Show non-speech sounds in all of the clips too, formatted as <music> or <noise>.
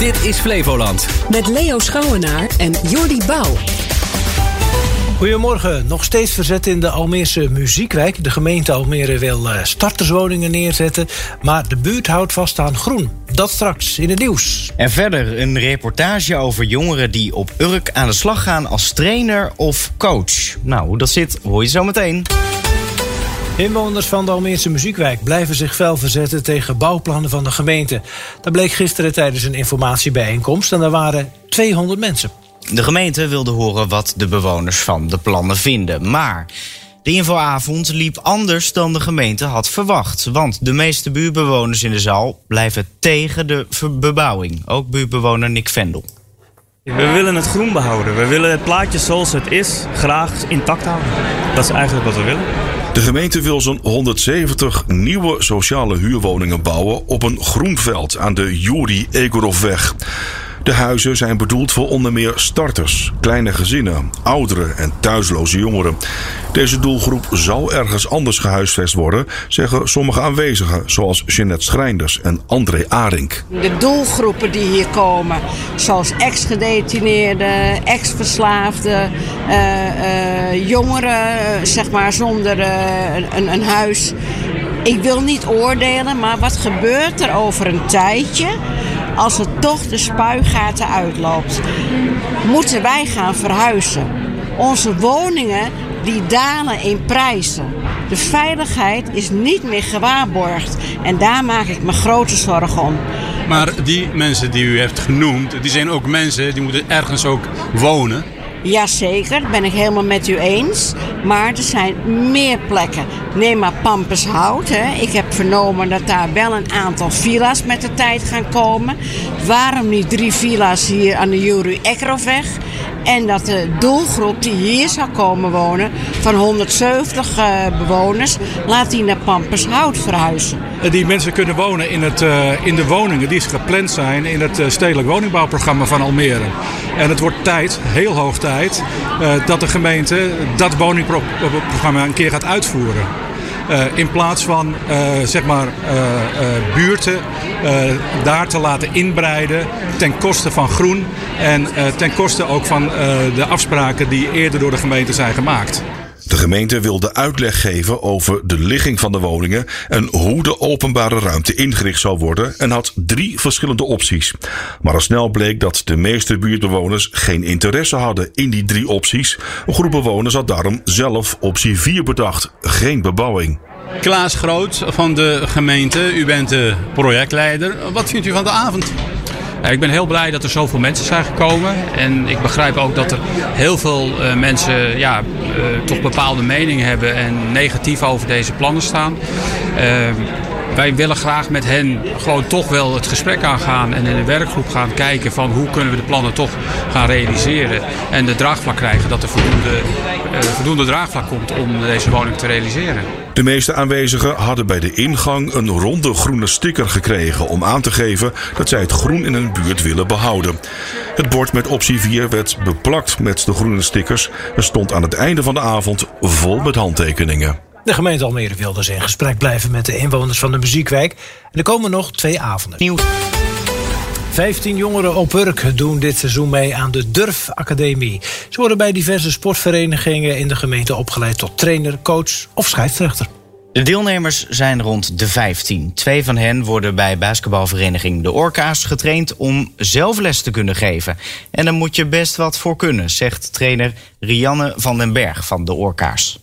Dit is Flevoland. Met Leo Schouwenaar en Jordi Bouw. Goedemorgen. Nog steeds verzet in de Almeerse muziekwijk. De gemeente Almere wil eh, starterswoningen neerzetten. Maar de buurt houdt vast aan groen. Dat straks in het nieuws. En verder een reportage over jongeren die op Urk aan de slag gaan als trainer of coach. Nou, hoe dat zit, hoor je zo meteen. Inwoners van de Almeerse muziekwijk blijven zich fel verzetten tegen bouwplannen van de gemeente. Dat bleek gisteren tijdens een informatiebijeenkomst en er waren 200 mensen. De gemeente wilde horen wat de bewoners van de plannen vinden. Maar de infoavond liep anders dan de gemeente had verwacht. Want de meeste buurtbewoners in de zaal blijven tegen de bebouwing. Ook buurtbewoner Nick Vendel. We willen het groen behouden. We willen het plaatje zoals het is graag intact houden. Dat is eigenlijk wat we willen. De gemeente wil zo'n 170 nieuwe sociale huurwoningen bouwen op een groenveld aan de Juri Egorovweg. De huizen zijn bedoeld voor onder meer starters, kleine gezinnen, ouderen en thuisloze jongeren. Deze doelgroep zal ergens anders gehuisvest worden, zeggen sommige aanwezigen, zoals Jeanette Schrijnders en André Arink. De doelgroepen die hier komen, zoals ex-gedetineerden, ex-verslaafden, uh, uh, jongeren, zeg maar zonder uh, een, een huis. Ik wil niet oordelen, maar wat gebeurt er over een tijdje? Als het toch de spuigaten uitloopt, moeten wij gaan verhuizen. Onze woningen die dalen in prijzen. De veiligheid is niet meer gewaarborgd en daar maak ik me grote zorgen om. Maar die mensen die u heeft genoemd, die zijn ook mensen die moeten ergens ook wonen. Jazeker, dat ben ik helemaal met u eens. Maar er zijn meer plekken. Neem maar Pampershout. Hè. Ik heb vernomen dat daar wel een aantal villa's met de tijd gaan komen. Waarom niet drie villa's hier aan de Juru Ekrovweg? En dat de doelgroep die hier zou komen wonen, van 170 uh, eh, bewoners, laat die naar Pampershout verhuizen. Die mensen kunnen wonen in, het, uh, in de woningen die gepland zijn in het stedelijk woningbouwprogramma van Almere. En het wordt tijd, heel hoog tijd, dat de gemeente dat woningprogramma een keer gaat uitvoeren. Uh, in plaats van uh, zeg maar, uh, buurten daar te laten inbreiden ten koste van groen en ten koste ook van de afspraken die eerder door de gemeente zijn gemaakt. De gemeente wilde uitleg geven over de ligging van de woningen en hoe de openbare ruimte ingericht zou worden en had drie verschillende opties. Maar al snel bleek dat de meeste buurtbewoners geen interesse hadden in die drie opties. Een groep bewoners had daarom zelf optie 4 bedacht: geen bebouwing. Klaas Groot van de gemeente, u bent de projectleider. Wat vindt u van de avond? Ik ben heel blij dat er zoveel mensen zijn gekomen. En ik begrijp ook dat er heel veel uh, mensen ja, uh, toch bepaalde meningen hebben en negatief over deze plannen staan. Wij willen graag met hen gewoon toch wel het gesprek aangaan en in een werkgroep gaan kijken van hoe kunnen we de plannen toch gaan realiseren. En de draagvlak krijgen dat er voldoende, voldoende draagvlak komt om deze woning te realiseren. De meeste aanwezigen hadden bij de ingang een ronde groene sticker gekregen om aan te geven dat zij het groen in hun buurt willen behouden. Het bord met optie 4 werd beplakt met de groene stickers en stond aan het einde van de avond vol met handtekeningen. De gemeente Almere wil dus in gesprek blijven met de inwoners van de muziekwijk. En er komen nog twee avonden. Nieuw. 15 jongeren op Urk doen dit seizoen mee aan de Durf Academie. Ze worden bij diverse sportverenigingen in de gemeente opgeleid tot trainer, coach of scheidsrechter. De deelnemers zijn rond de 15. Twee van hen worden bij basketbalvereniging De Orka's getraind om zelf les te kunnen geven. En daar moet je best wat voor kunnen, zegt trainer Rianne van den Berg van De Orka's.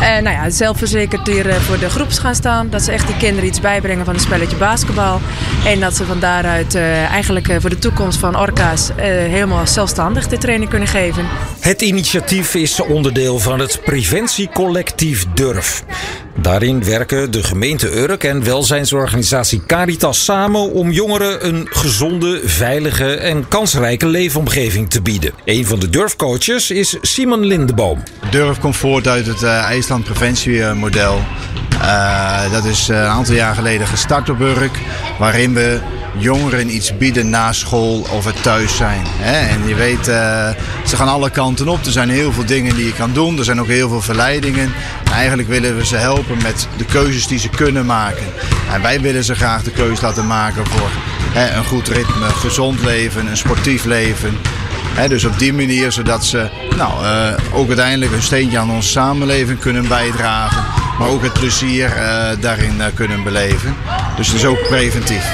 En nou ja, zelfverzekerd hier eh, voor de groeps gaan staan. Dat ze echt die kinderen iets bijbrengen van een spelletje basketbal. En dat ze van daaruit uh, eigenlijk voor de toekomst van Orka's helemaal zelfstandig de training kunnen geven. Het initiatief is onderdeel van het preventiecollectief Durf. Daarin werken de gemeente Urk en welzijnsorganisatie Caritas samen om jongeren een gezonde, veilige en kansrijke leefomgeving te bieden. Een van de durfcoaches is Simon Lindeboom. Durf komt voort uit het uh, IJsland preventiemodel. Uh, dat is een aantal jaar geleden gestart op Urk, waarin we jongeren iets bieden na school of het thuis zijn. En je weet, uh, ze gaan alle kanten op. Er zijn heel veel dingen die je kan doen. Er zijn ook heel veel verleidingen. En eigenlijk willen we ze helpen met de keuzes die ze kunnen maken. En wij willen ze graag de keuze laten maken voor Hè, een goed ritme, gezond leven, een sportief leven. Hè, dus op die manier, zodat ze nou, eh, ook uiteindelijk een steentje aan onze samenleving kunnen bijdragen. Maar ook het plezier eh, daarin eh, kunnen beleven. Dus het is ook preventief.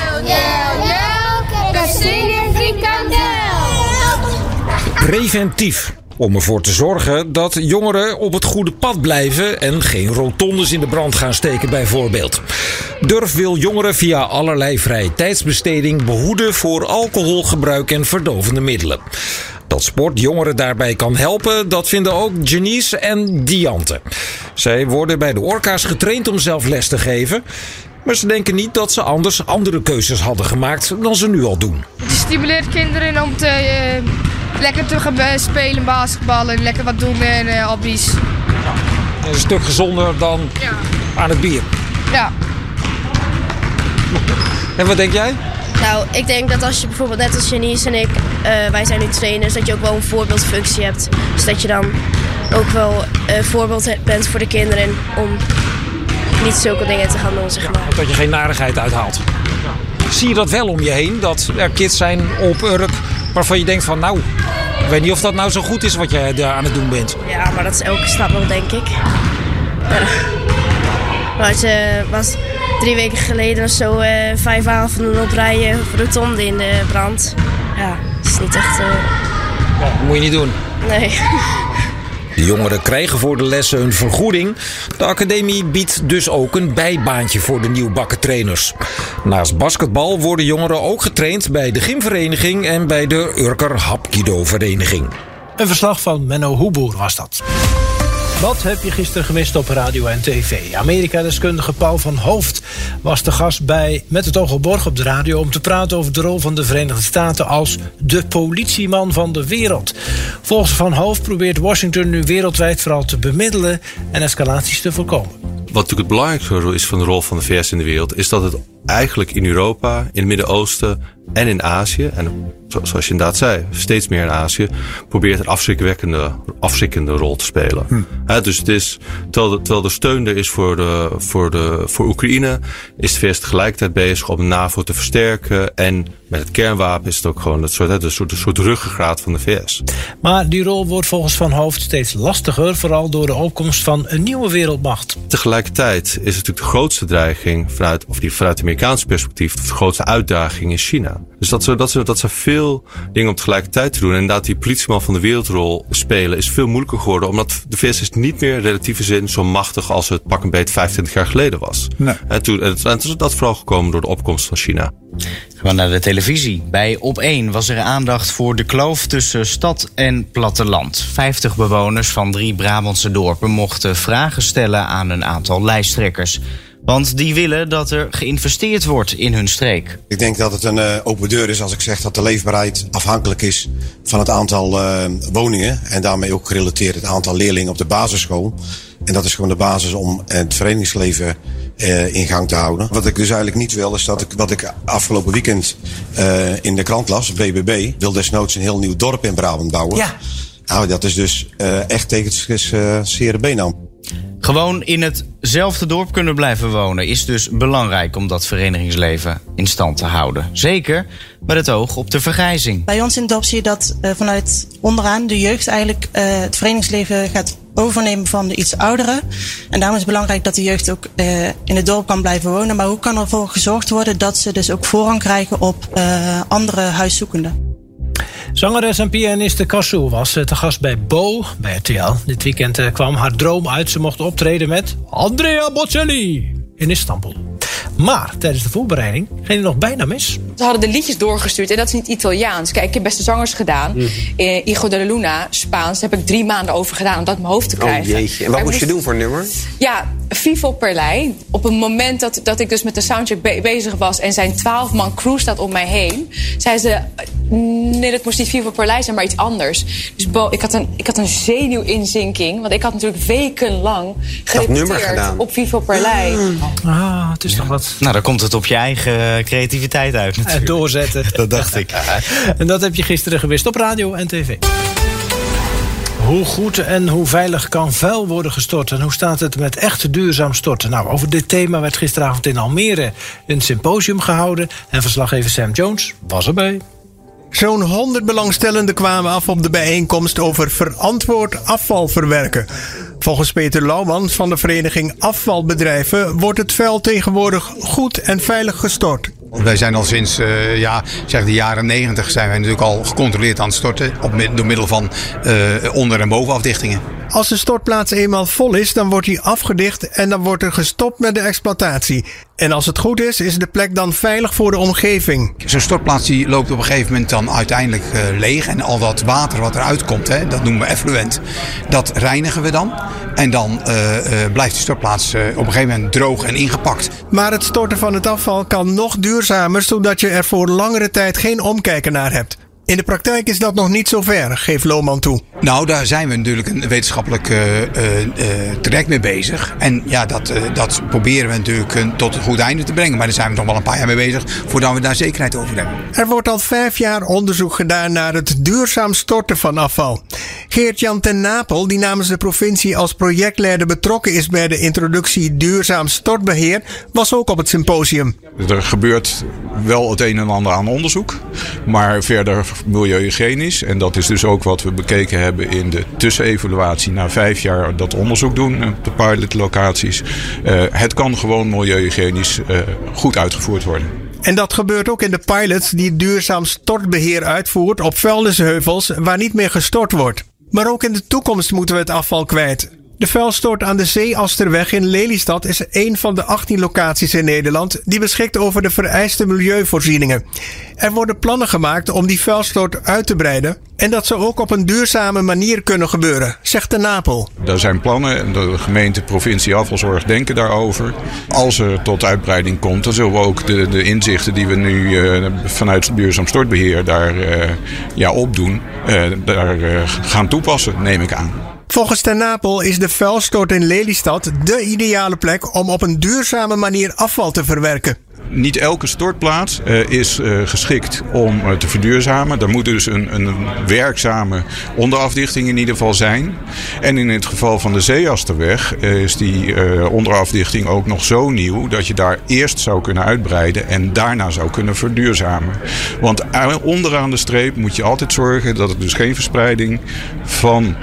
Preventief. Om ervoor te zorgen dat jongeren op het goede pad blijven en geen rotondes in de brand gaan steken, bijvoorbeeld. Durf wil jongeren via allerlei vrije tijdsbesteding behoeden voor alcoholgebruik en verdovende middelen. Dat sport jongeren daarbij kan helpen, dat vinden ook Janice en Diante. Zij worden bij de orka's getraind om zelf les te geven. Maar ze denken niet dat ze anders andere keuzes hadden gemaakt dan ze nu al doen. Het stimuleert kinderen om te, eh, lekker te gaan eh, spelen, basketballen, lekker wat doen en uh, hobby's. Dat is een stuk gezonder dan aan het bier. Ja. En wat denk jij? Nou, ik denk dat als je bijvoorbeeld net als Janice en ik, eh, wij zijn nu trainers, dat je ook wel een voorbeeldfunctie hebt. Dus dat je dan ook wel een voorbeeld bent voor de kinderen om niet zulke dingen te gaan doen, zeg maar. Dat je geen narigheid uithaalt. Zie je dat wel om je heen? Dat er kids zijn op Urk waarvan je denkt van nou, ik weet niet of dat nou zo goed is wat jij daar aan het doen bent. Ja, maar dat is elke stap wel, denk ik. Maar het eh, was drie weken geleden of zo eh, vijf avonden op of rotonde in de brand. Ja, dat is niet echt... eh, Dat moet je niet doen. nee. <laughs> De jongeren krijgen voor de lessen een vergoeding. De academie biedt dus ook een bijbaantje voor de nieuwbakken trainers. Naast basketbal worden jongeren ook getraind bij de gymvereniging en bij de Urker Hapkido vereniging. Een verslag van Menno Hoeboer was dat. Wat heb je gisteren gemist op radio en tv? Amerika-deskundige Paul van Hoofd was de gast bij Met het oog op morgen op de radio... om te praten over de rol van de Verenigde Staten als de politieman van de wereld. Volgens Van Hoofd probeert Washington nu wereldwijd vooral te bemiddelen... en escalaties te voorkomen. Wat natuurlijk het belangrijkste is van de rol van de VS in de wereld, is dat het eigenlijk in Europa, in het Midden-Oosten en in Azië, en zo- zoals je inderdaad zei, steeds meer in Azië, probeert een afschrikwekkende, afschrikkende rol te spelen. Hè, dus het is, terwijl, de, terwijl er steun er is voor, de, voor, de, voor Oekraïne, is de VS tegelijkertijd bezig om de NAVO te versterken. En met het kernwapen is het ook gewoon het soort, hè, de soort, de soort ruggengraat van de VS. Maar die rol wordt volgens Van Hoofd steeds lastiger... vooral door de opkomst van een nieuwe wereldmacht. Tegelijkertijd is natuurlijk de grootste dreiging vanuit, of die vanuit het Amerikaanse perspectief, de grootste uitdaging in China. Dus dat ze, dat ze, dat ze veel dingen op tegelijkertijd te doen. En inderdaad, die politieman van de wereldrol spelen is veel moeilijker geworden. Omdat de VS is niet meer in relatieve zin zo machtig als het pak een beet 25 jaar geleden was. Nee. En toen, en het, en het is dat vooral gekomen door de opkomst van China. Gaan naar de televisie. Bij Op1 was er aandacht voor de kloof tussen stad en platteland. 50 bewoners van drie Brabantse dorpen mochten vragen stellen aan een aantal lijsttrekkers. Want die willen dat er geïnvesteerd wordt in hun streek. Ik denk dat het een eh, open deur is als ik zeg dat de leefbaarheid afhankelijk is van het aantal eh, woningen. En daarmee ook gerelateerd het aantal leerlingen op de basisschool. En dat is gewoon de basis om het verenigingsleven eh, in gang te houden. Wat ik dus eigenlijk niet wil, is dat ik wat ik afgelopen weekend eh, in de krant las, BBB, wil desnoods een heel nieuw dorp in Brabant bouwen. Ja. Nou, dat is dus eh, echt tegen het zere been aan. Gewoon in hetzelfde dorp kunnen blijven wonen is dus belangrijk om dat verenigingsleven in stand te houden. Zeker met het oog op de vergrijzing. Bij ons in het zie je dat uh, vanuit onderaan de jeugd eigenlijk uh, het verenigingsleven gaat overnemen van de iets ouderen. En daarom is het belangrijk dat de jeugd ook uh, in het dorp kan blijven wonen. Maar hoe kan ervoor gezorgd worden dat ze dus ook voorrang krijgen op andere huiszoekenden? Zangeres en pianiste Kassou was te gast bij Bo bij RTL. Dit weekend kwam haar droom uit. Ze mocht optreden met Andrea Bocelli in Istanbul. Maar tijdens de voorbereiding ging het nog bijna mis. Ze hadden de liedjes doorgestuurd en dat is niet Italiaans. Kijk, ik heb beste zangers gedaan. Mm. Uh, Igo de la Luna, Spaans, daar heb ik drie maanden over gedaan om dat in mijn hoofd te krijgen. Oh jeetje, en wat moest je doen voor nummer? Ja, Vivo Perlei. Op een moment dat, dat ik dus met de soundcheck be bezig was en zijn twaalf man crew staat om mij heen, zei ze: Nee, dat moest niet Vivo Perlei zijn, maar iets anders. Dus Bo, ik had een, ik had een zenuwinzinking, want ik had natuurlijk wekenlang gerepeteerd op Vivo Perlei. Ah, het is toch wat. Nou, dan komt het op je eigen creativiteit uit. Natuurlijk. En doorzetten. <laughs> dat dacht ik. <laughs> en dat heb je gisteren gewist op radio en tv. Hoe goed en hoe veilig kan vuil worden gestort? En hoe staat het met echt duurzaam storten? Nou, over dit thema werd gisteravond in Almere een symposium gehouden. En verslaggever Sam Jones was erbij. Zo'n 100 belangstellenden kwamen af op de bijeenkomst over verantwoord afval verwerken. Volgens Peter Lauwmans van de vereniging Afvalbedrijven wordt het vuil tegenwoordig goed en veilig gestort. Wij zijn al sinds uh, ja, zeg de jaren 90 zijn wij natuurlijk al gecontroleerd aan het storten op, door middel van uh, onder- en bovenafdichtingen. Als de stortplaats eenmaal vol is, dan wordt die afgedicht en dan wordt er gestopt met de exploitatie. En als het goed is, is de plek dan veilig voor de omgeving. Zo'n stortplaats die loopt op een gegeven moment dan uiteindelijk uh, leeg. En al dat water wat eruit komt, hè, dat noemen we effluent, dat reinigen we dan. En dan uh, uh, blijft die stortplaats op een gegeven moment droog en ingepakt. Maar het storten van het afval kan nog duurzamer, zodat je er voor langere tijd geen omkijken naar hebt. In de praktijk is dat nog niet zo ver, geeft Lohman toe. Nou, daar zijn we natuurlijk een wetenschappelijk uh, uh, traject mee bezig. En ja, dat, dat proberen we natuurlijk tot een goed einde te brengen. Maar daar zijn we nog wel een paar jaar mee bezig voordat we daar zekerheid over hebben. Er wordt al vijf jaar onderzoek gedaan naar het duurzaam storten van afval. Geert-Jan ten Napel, die namens de provincie als projectleider betrokken is bij de introductie duurzaam stortbeheer, was ook op het symposium. Er gebeurt wel het een en ander aan onderzoek, maar verder milieuhygiënisch. En dat is dus ook wat we bekeken hebben in de tussenevaluatie na vijf jaar dat onderzoek doen op de pilotlocaties. Uh, het kan gewoon milieuhygiënisch uh, goed uitgevoerd worden. En dat gebeurt ook in de pilots die duurzaam stortbeheer uitvoert op vuilnisheuvels waar niet meer gestort wordt. Maar ook in de toekomst moeten we het afval kwijt. De vuilstort aan de Zeeasterweg in Lelystad is een van de 18 locaties in Nederland die beschikt over de vereiste milieuvoorzieningen. Er worden plannen gemaakt om die vuilstort uit te breiden en dat zou ook op een duurzame manier kunnen gebeuren, zegt de Napel. Er zijn plannen en de gemeente, provincie afvalzorg denken daarover. Als er tot uitbreiding komt, dan zullen we ook de, de inzichten die we nu uh, vanuit duurzaam stortbeheer daar uh, ja, opdoen, uh, daar gaan toepassen, neem ik aan. Volgens Ten Napel is de vuilstort in Lelystad de ideale plek om op een duurzame manier afval te verwerken. Niet elke stortplaats uh, is uh, geschikt om uh, te verduurzamen. Er moet dus een, een, werkzame onderafdichting in ieder geval zijn. En in het geval van de Zeeasterweg is die onderafdichting ook nog zo nieuw dat je daar eerst zou kunnen uitbreiden en daarna zou kunnen verduurzamen. Want onderaan de streep moet je altijd zorgen dat er dus geen verspreiding van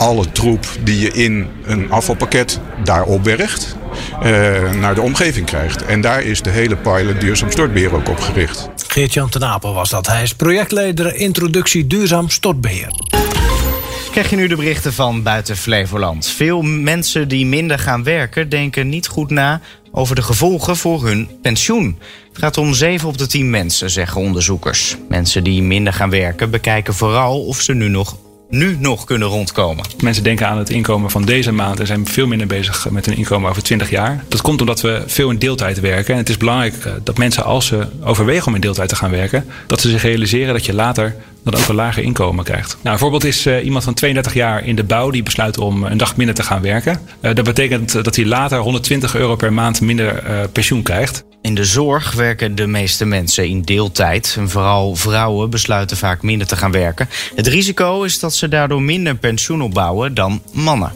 alle troep die je in een afvalpakket daar opbergt, uh, naar de omgeving krijgt. En daar is de hele pilot Duurzaam Stortbeheer ook op gericht. Geert-Jan ten Apel was dat. Hij is projectleider Introductie Duurzaam Stortbeheer. Krijg je nu de berichten van buiten Flevoland. Veel mensen die minder gaan werken denken niet goed na over de gevolgen voor hun pensioen. Het gaat om 7 op de 10 mensen, zeggen onderzoekers. Mensen die minder gaan werken bekijken vooral of ze nu nog nu nog kunnen rondkomen. Mensen denken aan het inkomen van deze maand en zijn veel minder bezig met hun inkomen over 20 jaar. Dat komt omdat we veel in deeltijd werken. En het is belangrijk dat mensen, als ze overwegen om in deeltijd te gaan werken, dat ze zich realiseren dat je later dan ook een lager inkomen krijgt. Nou, een voorbeeld is uh, iemand van 32 jaar in de bouw die besluit om een dag minder te gaan werken. Uh, dat betekent dat hij later 120 euro per maand minder uh, pensioen krijgt. In de zorg werken de meeste mensen in deeltijd. En vooral vrouwen besluiten vaak minder te gaan werken. Het risico is dat ze daardoor minder pensioen opbouwen dan mannen.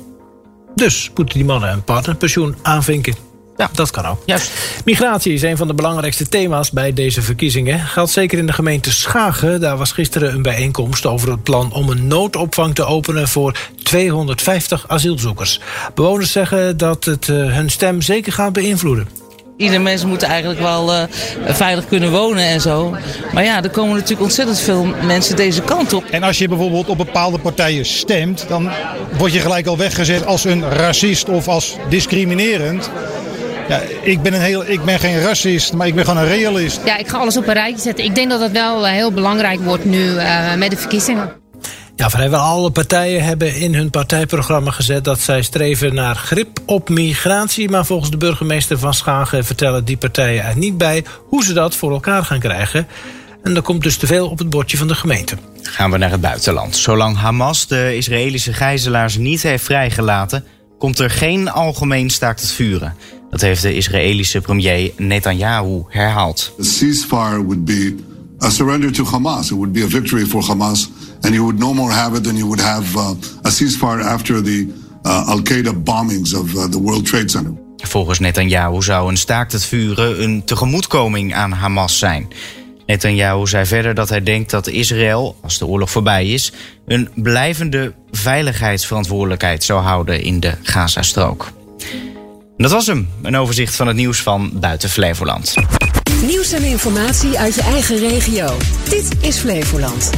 Dus moeten die mannen een partnerpensioen aanvinken. Ja, dat kan ook. Juist. Migratie is een van de belangrijkste thema's bij deze verkiezingen. Geldt zeker in de gemeente Schagen. Daar was gisteren een bijeenkomst over het plan om een noodopvang te openen voor 250 asielzoekers. Bewoners zeggen dat het hun stem zeker gaat beïnvloeden. Ieder mens moet eigenlijk wel uh, veilig kunnen wonen en zo. Maar ja, er komen natuurlijk ontzettend veel mensen deze kant op. En als je bijvoorbeeld op bepaalde partijen stemt, dan word je gelijk al weggezet als een racist of als discriminerend. Ja, ik, ben een heel, ik ben geen racist, maar ik ben gewoon een realist. Ja, ik ga alles op een rijtje zetten. Ik denk dat het wel heel belangrijk wordt nu uh, met de verkiezingen. Ja, vrijwel alle partijen hebben in hun partijprogramma gezet dat zij streven naar grip op migratie. Maar volgens de burgemeester van Schagen vertellen die partijen er niet bij hoe ze dat voor elkaar gaan krijgen. En er komt dus te veel op het bordje van de gemeente. Gaan we naar het buitenland. Zolang Hamas de Israëlische gijzelaars niet heeft vrijgelaten, komt er geen algemeen staakt het vuren. Dat heeft de Israëlische premier Netanyahu herhaald. The ceasefire would be a surrender to Hamas. It would be a victory for Hamas and you would no more have it than you would have uh, a ceasefire after the uh, Al Qaeda bombings of uh, the World Trade Center. Volgens Netanyahu zou een staakt het vuren een tegemoetkoming aan Hamas zijn. Netanyahu zei verder dat hij denkt dat Israël, als de oorlog voorbij is, een blijvende veiligheidsverantwoordelijkheid zou houden in de Gazastrook. Dat was hem, een overzicht van het nieuws van buiten Flevoland. Nieuws en informatie uit je eigen regio. Dit is Flevoland.